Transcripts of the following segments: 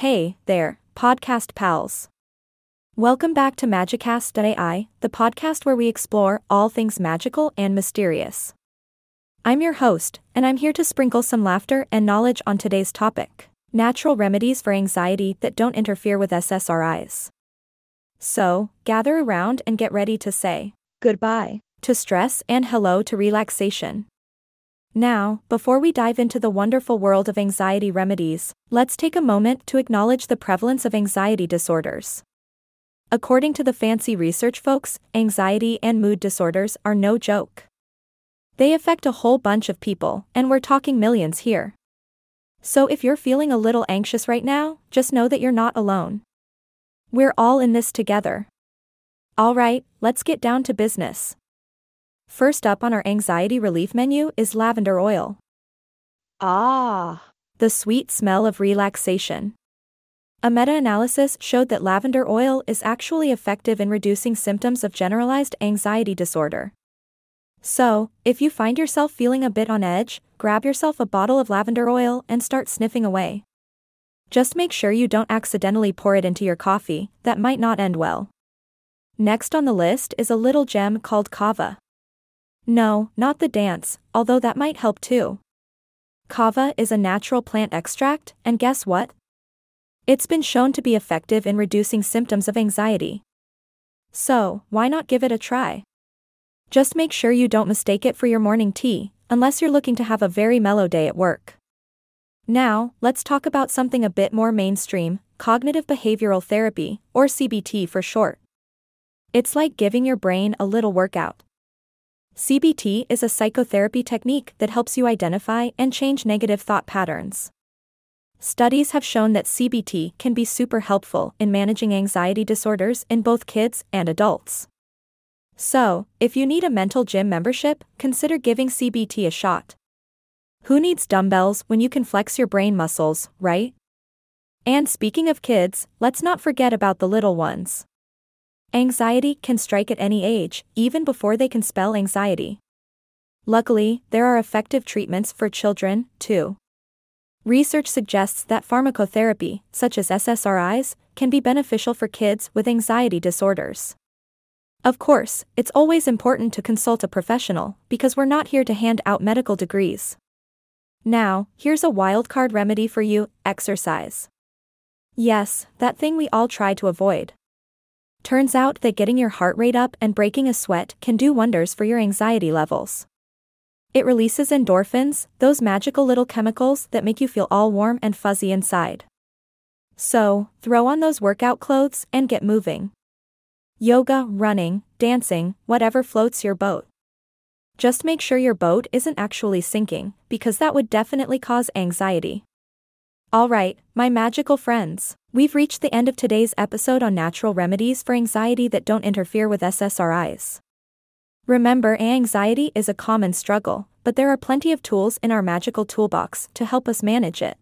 Hey, there, podcast pals. Welcome back to Magicast.ai, the podcast where we explore all things magical and mysterious. I'm your host, and I'm here to sprinkle some laughter and knowledge on today's topic natural remedies for anxiety that don't interfere with SSRIs. So, gather around and get ready to say goodbye to stress and hello to relaxation. Now, before we dive into the wonderful world of anxiety remedies, let's take a moment to acknowledge the prevalence of anxiety disorders. According to the fancy research folks, anxiety and mood disorders are no joke. They affect a whole bunch of people, and we're talking millions here. So if you're feeling a little anxious right now, just know that you're not alone. We're all in this together. Alright, let's get down to business. First up on our anxiety relief menu is lavender oil. Ah, The sweet smell of relaxation. A meta analysis showed that lavender oil is actually effective in reducing symptoms of generalized anxiety disorder. So, if you find yourself feeling a bit on edge, grab yourself a bottle of lavender oil and start sniffing away. Just make sure you don't accidentally pour it into your coffee, that might not end well. Next on the list is a little gem called kava. No, not the dance, although that might help too. Kava is a natural plant extract, and guess what? It's been shown to be effective in reducing symptoms of anxiety. So, why not give it a try? Just make sure you don't mistake it for your morning tea, unless you're looking to have a very mellow day at work. Now, let's talk about something a bit more mainstream cognitive behavioral therapy, or CBT for short. It's like giving your brain a little workout. CBT is a psychotherapy technique that helps you identify and change negative thought patterns. Studies have shown that CBT can be super helpful in managing anxiety disorders in both kids and adults. So, if you need a mental gym membership, consider giving CBT a shot. Who needs dumbbells when you can flex your brain muscles, right? And speaking of kids, let's not forget about the little ones. Anxiety can strike at any age, even before they can spell anxiety. Luckily, there are effective treatments for children, too. Research suggests that pharmacotherapy, such as SSRIs, can be beneficial for kids with anxiety disorders. Of course, it's always important to consult a professional, because we're not here to hand out medical degrees. Now, here's a wildcard remedy for you exercise. Yes, that thing we all try to avoid. Turns out that getting your heart rate up and breaking a sweat can do wonders for your anxiety levels. It releases endorphins, those magical little chemicals that make you feel all warm and fuzzy inside. So, throw on those workout clothes and get moving. Yoga, running, dancing, whatever floats your boat. Just make sure your boat isn't actually sinking, because that would definitely cause anxiety. Alright, my magical friends, we've reached the end of today's episode on natural remedies for anxiety that don't interfere with SSRIs. Remember, anxiety is a common struggle, but there are plenty of tools in our magical toolbox to help us manage it.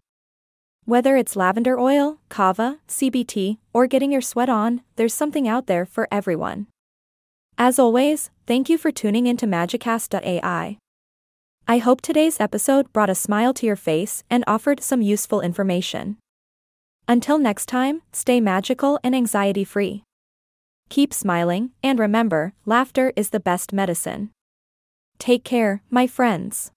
Whether it's lavender oil, kava, CBT, or getting your sweat on, there's something out there for everyone. As always, thank you for tuning into Magicast.ai. I hope today's episode brought a smile to your face and offered some useful information. Until next time, stay magical and anxiety free. Keep smiling, and remember, laughter is the best medicine. Take care, my friends.